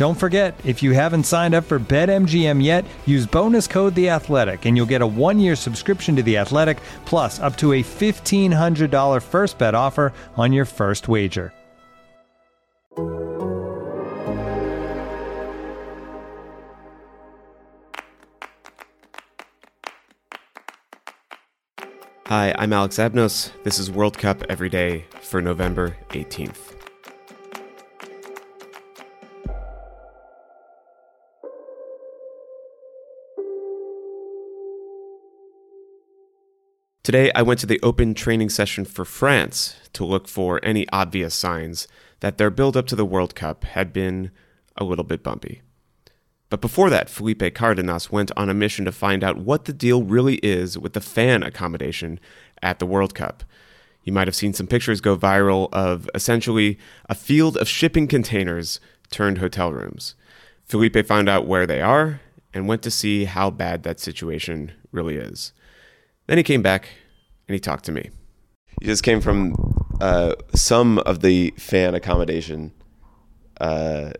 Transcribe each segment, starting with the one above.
Don't forget, if you haven't signed up for BetMGM yet, use bonus code The Athletic, and you'll get a one-year subscription to The Athletic, plus up to a fifteen hundred dollar first bet offer on your first wager. Hi, I'm Alex Abnos. This is World Cup Every Day for November 18th. Today, I went to the open training session for France to look for any obvious signs that their build up to the World Cup had been a little bit bumpy. But before that, Felipe Cardenas went on a mission to find out what the deal really is with the fan accommodation at the World Cup. You might have seen some pictures go viral of essentially a field of shipping containers turned hotel rooms. Felipe found out where they are and went to see how bad that situation really is. Then he came back and he talked to me. You just came from uh, some of the fan accommodation uh,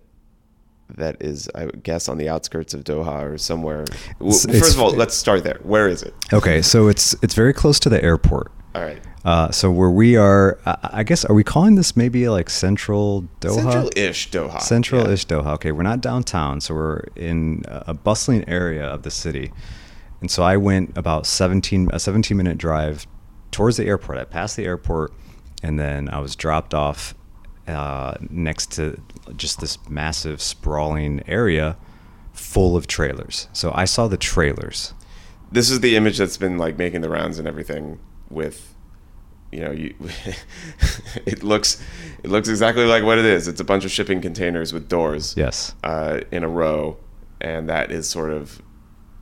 that is, I guess, on the outskirts of Doha or somewhere. It's- First it's- of all, let's start there. Where is it? Okay, so it's it's very close to the airport. All right. Uh, so where we are, I, I guess, are we calling this maybe like Central Doha? Central-ish Doha. Central-ish Doha. Okay, we're not downtown, so we're in a bustling area of the city. And so I went about 17 a 17 minute drive towards the airport. I passed the airport, and then I was dropped off uh, next to just this massive sprawling area full of trailers. So I saw the trailers. This is the image that's been like making the rounds and everything with you know, you it looks it looks exactly like what it is. It's a bunch of shipping containers with doors. Yes. Uh, in a row, and that is sort of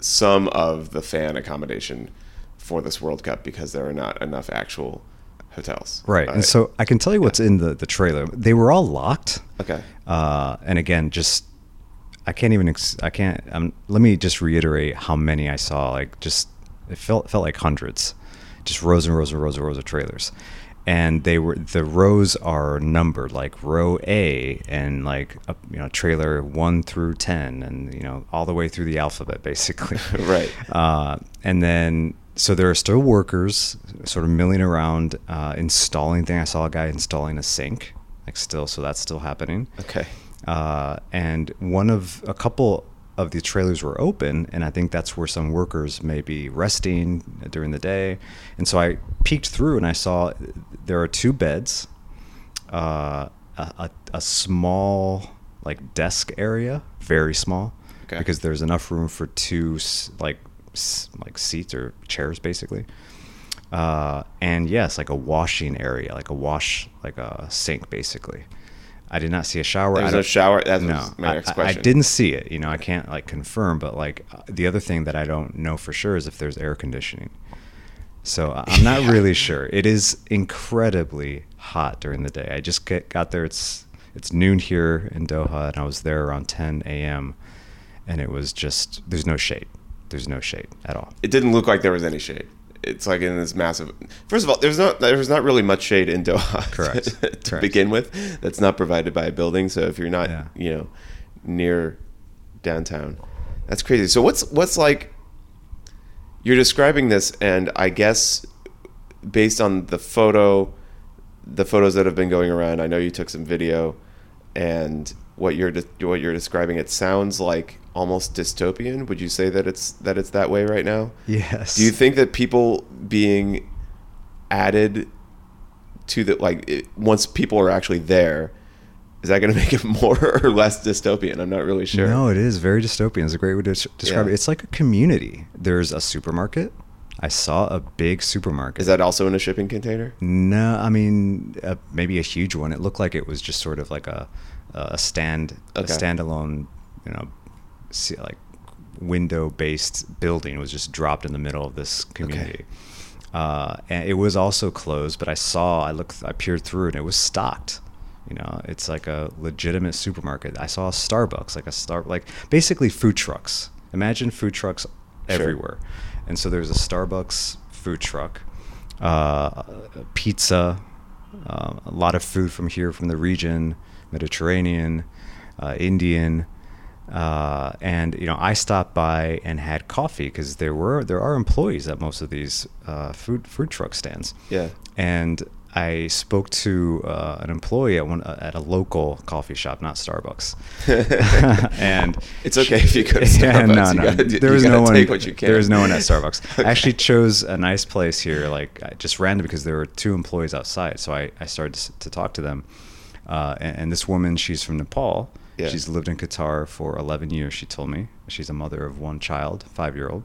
some of the fan accommodation for this World Cup because there are not enough actual hotels. Right. Uh, and so I can tell you what's in the, the trailer. They were all locked. Okay. Uh, and again, just I can't even ex- I can't. Um, let me just reiterate how many I saw. Like just it felt felt like hundreds, just rows and rows and rows and rows of trailers, and they were the rows are numbered like row A and like a, you know trailer one through ten and you know all the way through the alphabet basically. Right. Uh, and then so there are still workers sort of milling around uh, installing things. I saw a guy installing a sink, like still, so that's still happening. Okay. Uh, and one of a couple of the trailers were open, and I think that's where some workers may be resting during the day. And so I peeked through and I saw there are two beds, uh, a, a, small like desk area, very small, Okay. because there's enough room for two like like seats or chairs basically. Uh, and yes, like a washing area, like a wash, like a sink, basically. I did not see a shower. There's I shower? That no, my I- next I, I didn't see it. You know, I can't like confirm, but like uh, the other thing that I don't know for sure is if there's air conditioning. So I'm not really sure. It is incredibly hot during the day. I just get, got there. It's it's noon here in Doha, and I was there around 10 a.m. And it was just there's no shade. There's no shade at all. It didn't look like there was any shade. It's like in this massive. First of all, there's not there's not really much shade in Doha. Correct. to Correct. begin with, that's not provided by a building. So if you're not, Yeah. you know, near downtown, that's crazy. So what's what's like? You're describing this, and I guess based on the photo, the photos that have been going around, I know you took some video, and what you're de- what you're describing, it sounds like almost dystopian. Would you say that it's that it's that way right now? Yes. Do you think that people being added to the like it, once people are actually there, is that going to make it more or less dystopian? I'm not really sure. No, it is very dystopian. It's a great way to describe Yeah. it. It's like a community. There's a supermarket. I saw a big supermarket. Is that also in a shipping container? No, I mean uh, maybe a huge one. It looked like it was just sort of like a a stand Okay. a standalone, you know, like window based building was just dropped in the middle of this community. Uh, and it was also closed, but I saw I looked I peered through and it was stocked. You know, it's like a legitimate supermarket. I saw a Starbucks, like a star, like basically food trucks. Imagine food trucks everywhere. And so there's a Starbucks food truck, uh, pizza, uh, a lot of food from here, from the region, Mediterranean, uh, Indian. Uh, and you know, I stopped by and had coffee because there were there are employees at most of these uh, food food truck stands. Yeah. And I spoke to uh, an employee at one uh, at a local coffee shop, not Starbucks. and It's okay if you go to Yeah, no, You no. gotta- there was no one. what you can. There was no one at Starbucks. Okay. I actually chose a nice place here, like I- just random because there were two employees outside. So I, I started to, to talk to them. Uh, and, and this woman, she's from Nepal. Yeah. She's lived in Qatar for 11 years. She told me she's a mother of one child, five year old,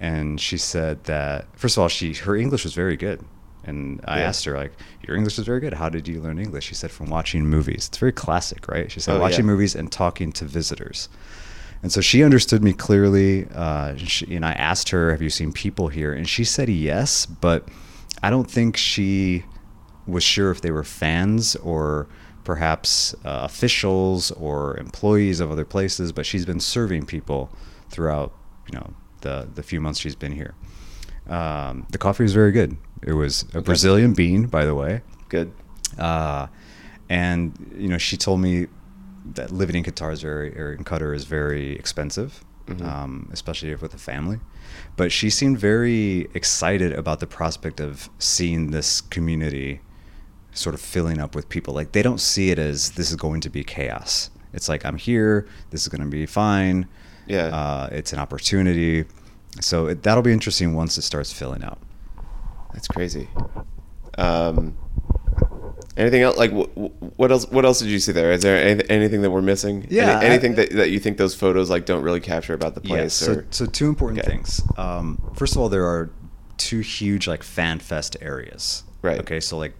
and she said that first of all, she her English was very good. And I Yeah. asked her like, "Your English is very good. How did you learn English?" She said, "From watching movies. It's very classic, right?" She said, Oh, "Watching yeah. movies and talking to visitors." And so she understood me clearly. Uh, she, and I asked her, "Have you seen people here?" And she said yes, but I don't think she was sure if they were fans or perhaps uh, officials or employees of other places. But she's been serving people throughout, you know, the the few months she's been here. Um, the coffee was very good. It was a Brazilian bean, by the way. Good. Uh, and you know, she told me that living in Qatar is very, or in Qatar is very expensive, Mhm. um, especially with a family. But she seemed very excited about the prospect of seeing this community sort of filling up with people. Like they don't see it as this is going to be chaos. It's like I'm here. This is going to be fine. Yeah. Uh, it's an opportunity. So it, that'll be interesting once it starts filling out. That's crazy. Um, anything else? Like, wh- wh- what else? What else did you see there? Is there any, anything that we're missing? Yeah, Any- I- anything that, that you think those photos like don't really capture about the place? Yes. So, or, so two important Okay. things. Um, first of all, there are two huge like fan fest areas. Right. Okay. So like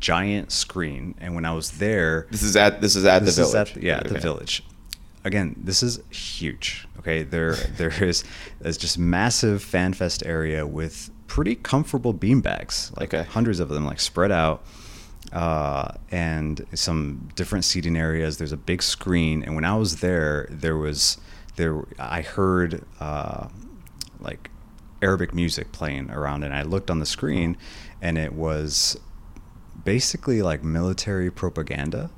giant screen, and when I was there, this is at this is at this the is village. at- yeah, at the village. Again, this is huge. Okay, there there is there's just massive fan fest area with pretty comfortable beanbags, like Okay. hundreds of them, like spread out, uh, and some different seating areas. There's a big screen, and when I was there, there was there I heard uh, like Arabic music playing around, and I looked on the screen, and it was basically like military propaganda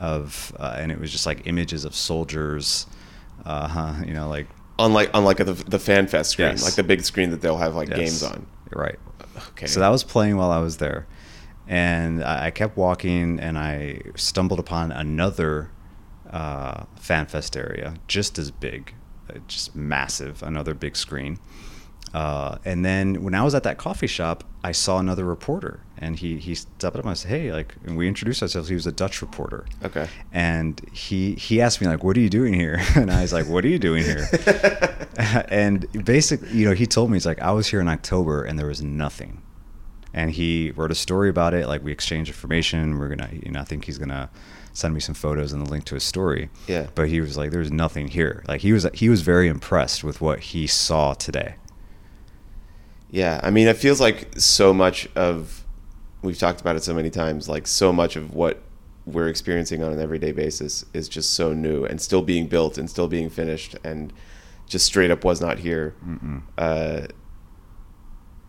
of uh, and it was just like images of soldiers uh you know like On like on like the the fan fest screen, Yes. like the big screen that they'll have like yes, games on. right Okay. so that was playing while i was there and i I kept walking and i stumbled upon another uh, fan fest area just as big uh, just massive another big screen uh, and then when I was at that coffee shop, I saw another reporter, and he he stepped up and I said, "Hey!" Like, and we introduced ourselves. He was a Dutch reporter. Okay. And he he asked me like, "What are you doing here?" And I was like, "What are you doing here?" and basically, you know, he told me he's like, "I was here in October, and there was nothing." And he wrote a story about it. Like, we exchanged information. We're gonna, you know, I think he's gonna send me some photos and the link to his story. Yeah. But he was like, "There's nothing here." Like, he was he was very impressed with what he saw today. Yeah, I mean, it feels like so much of we've talked about it so many times. Like so much of what we're experiencing on an everyday basis is just so new and still being built and still being finished and just straight up was not here. Uh,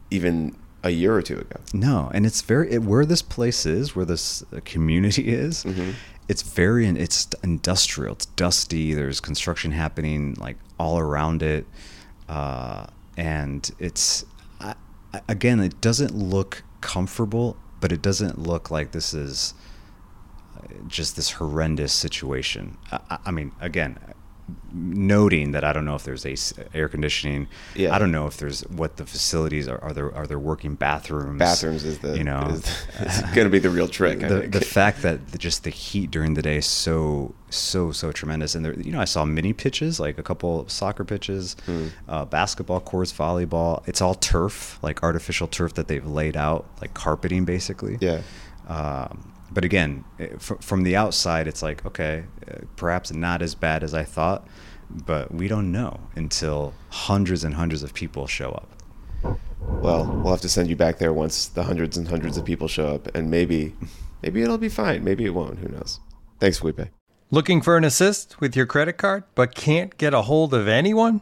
even a year or two ago. No, and it's very it, where this place is, where this uh, community is. Mhm. It's very it's industrial. It's dusty. There's construction happening like all around it, uh, and it's again it doesn't look comfortable, but it doesn't look like this is uh, just this horrendous situation. I, I mean, again, noting that I don't know if there's a air conditioning. Yeah. I don't know if there's what the facilities are. Are there are there working bathrooms? Bathrooms is the you know is, is going to be the real trick. The the fact that the, just the heat during the day is so so so tremendous and there you know I saw mini pitches like a couple soccer pitches Hmm. uh, basketball courts volleyball it's all turf like artificial turf that they've laid out like carpeting basically yeah. um, but again, f- from the outside, it's like, okay, uh, perhaps not as bad as I thought, but we don't know until hundreds and hundreds of people show up. Well, we'll have to send you back there once the hundreds and hundreds of people show up, and maybe, maybe it'll be fine. Maybe it won't. Who knows? Thanks, Felipe. Looking for an assist with your credit card, but can't get a hold of anyone?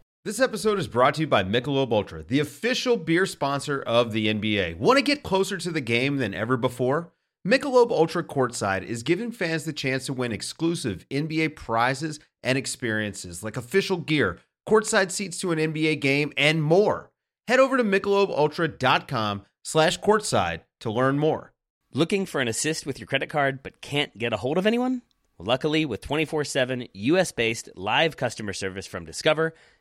This episode is brought to you by Michelob Ultra, the official beer sponsor of the NBA. Want to get closer to the game than ever before? Michelob Ultra Courtside is giving fans the chance to win exclusive NBA prizes and experiences like official gear, courtside seats to an NBA game, and more. Head over to michelobultra.com slash courtside to learn more. Looking for an assist with your credit card but can't get a hold of anyone? Luckily, with 24 7 US based live customer service from Discover,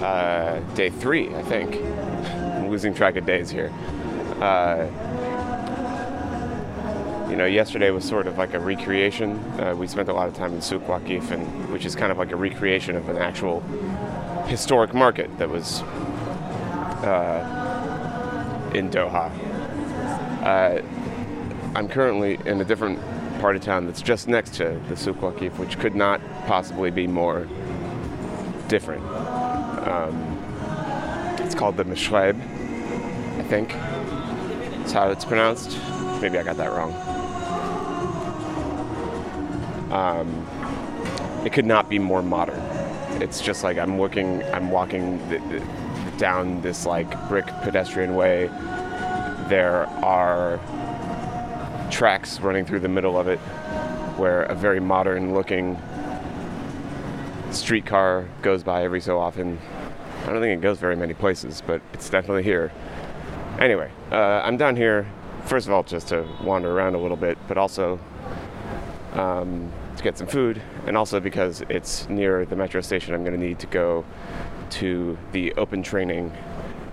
Uh, day three, I think. I'm losing track of days here. Uh, you know, yesterday was sort of like a recreation. Uh, we spent a lot of time in Souk Waqif, and which is kind of like a recreation of an actual historic market that was uh, in Doha. Uh, I'm currently in a different part of town that's just next to the Souk Waqif, which could not possibly be more different. Um, it's called the Msheireb, I think. That's how it's pronounced. Maybe I got that wrong. Um, it could not be more modern. It's just like I'm looking, I'm walking down this like brick pedestrian way. There are tracks running through the middle of it where a very modern looking streetcar goes by every so often. I don't think it goes very many places, but it's definitely here. Anyway, uh, I'm down here, first of all, just to wander around a little bit, but also um, to get some food, and also because it's near the metro station, I'm going to need to go to the open training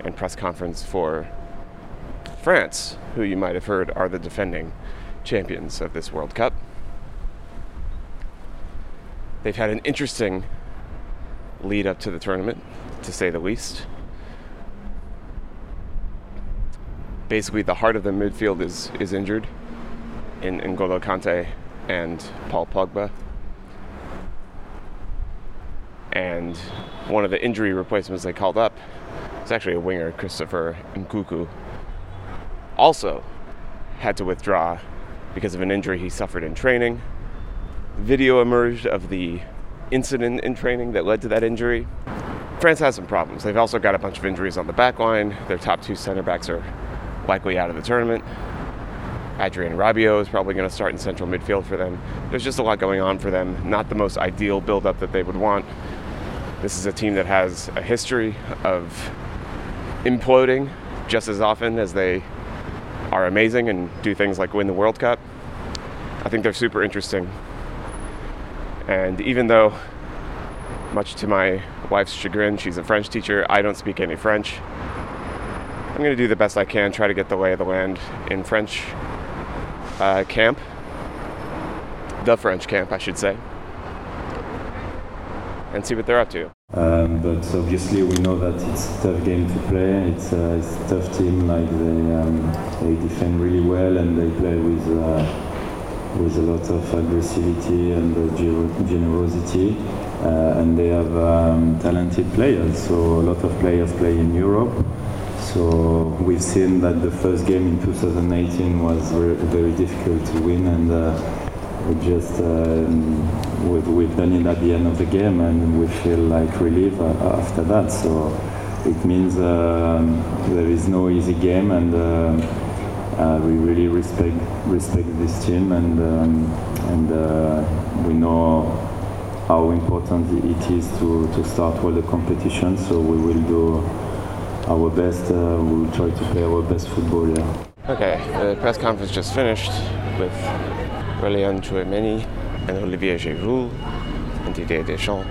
and press conference for France, who you might have heard are the defending champions of this World Cup. They've had an interesting lead up to the tournament, to say the least. Basically, the heart of the midfield is, is injured in N'Golo Kante and Paul Pogba. And one of the injury replacements they called up is actually a winger, Christopher Nkunku. Also had to withdraw because of an injury he suffered in training. Video emerged of the incident in training that led to that injury. France has some problems. They've also got a bunch of injuries on the back line. Their top two center backs are likely out of the tournament. Adrien Rabiot is probably going to start in central midfield for them. There's just a lot going on for them. Not the most ideal build-up that they would want. This is a team that has a history of imploding just as often as they are amazing and do things like win the World Cup. I think they're super interesting. And even though, much to my wife's chagrin, she's a French teacher, I don't speak any French. I'm going to do the best I can, try to get the lay of the land in French uh, camp. The French camp, I should say. And see what they're up to. Um, but obviously, we know that it's a tough game to play. It's a, it's a tough team. Like they um, they defend really well and they play with uh, with a lot of aggressivity and uh, generosity. Uh, and they have um, talented players. So a lot of players play in Europe. So we've seen that the first game in 2018 was very difficult to win and. Uh, we just um, we've, we've done it at the end of the game and we feel like relief uh, after that so it means um, there is no easy game and uh, we really respect respect this team and um, and uh, we know how important it is to, to start all the competition so we will do our best uh, we will try to play our best football yeah. Okay, the press conference just finished with Aurélien Tchouameni and Olivier Giroud and Didier Deschamps.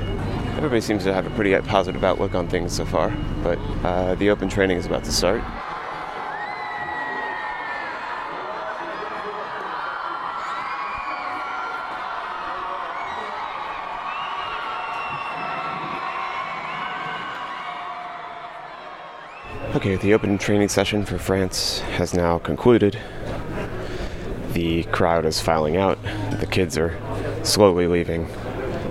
Everybody seems to have a pretty positive outlook on things so far, but uh, the open training is about to start. Okay, the open training session for France has now concluded. The crowd is filing out. The kids are slowly leaving.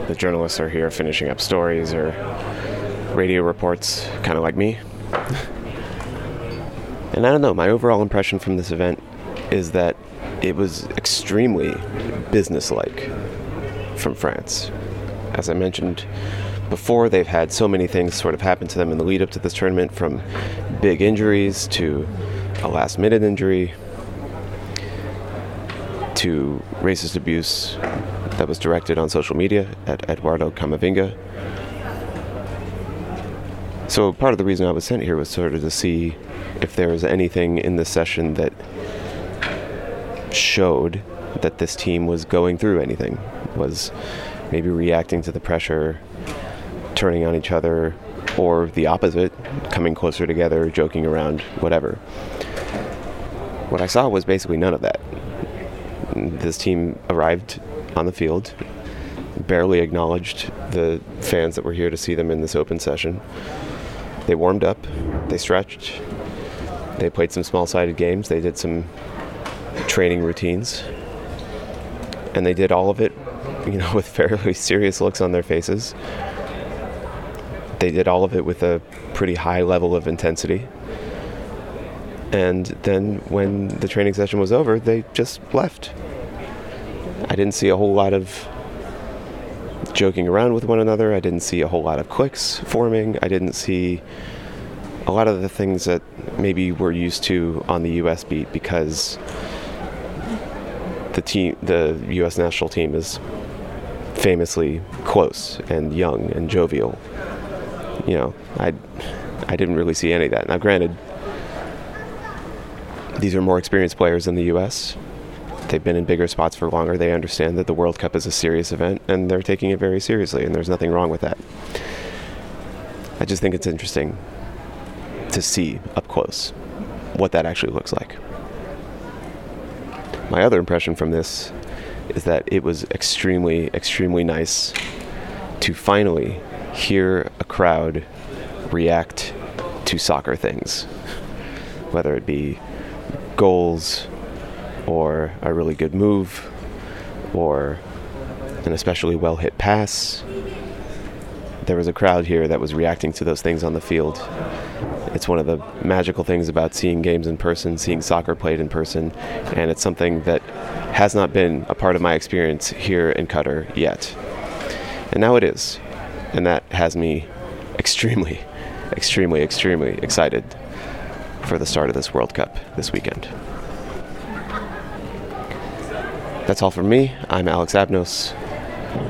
The journalists are here finishing up stories or radio reports, kind of like me. and I don't know, my overall impression from this event is that it was extremely businesslike from France. As I mentioned before, they've had so many things sort of happen to them in the lead up to this tournament from big injuries to a last minute injury to racist abuse that was directed on social media at Eduardo Camavinga. So part of the reason I was sent here was sort of to see if there was anything in the session that showed that this team was going through anything, was maybe reacting to the pressure, turning on each other, or the opposite, coming closer together, joking around, whatever. What I saw was basically none of that this team arrived on the field, barely acknowledged the fans that were here to see them in this open session. They warmed up, they stretched, they played some small sided games, they did some training routines, and they did all of it, you know, with fairly serious looks on their faces. They did all of it with a pretty high level of intensity. And then when the training session was over, they just left. I didn't see a whole lot of joking around with one another. I didn't see a whole lot of cliques forming. I didn't see a lot of the things that maybe we're used to on the U.S. beat because the team, the U.S. national team, is famously close and young and jovial. You know, I I didn't really see any of that. Now, granted, these are more experienced players in the U.S. They've been in bigger spots for longer. They understand that the World Cup is a serious event, and they're taking it very seriously, and there's nothing wrong with that. I just think it's interesting to see up close what that actually looks like. My other impression from this is that it was extremely, extremely nice to finally hear a crowd react to soccer things, whether it be goals or a really good move or an especially well hit pass. There was a crowd here that was reacting to those things on the field. It's one of the magical things about seeing games in person, seeing soccer played in person, and it's something that has not been a part of my experience here in Qatar yet. And now it is. And that has me extremely, extremely, extremely excited for the start of this World Cup this weekend. That's all from me. I'm Alex Abnos.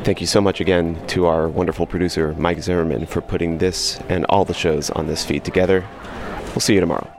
Thank you so much again to our wonderful producer, Mike Zimmerman, for putting this and all the shows on this feed together. We'll see you tomorrow.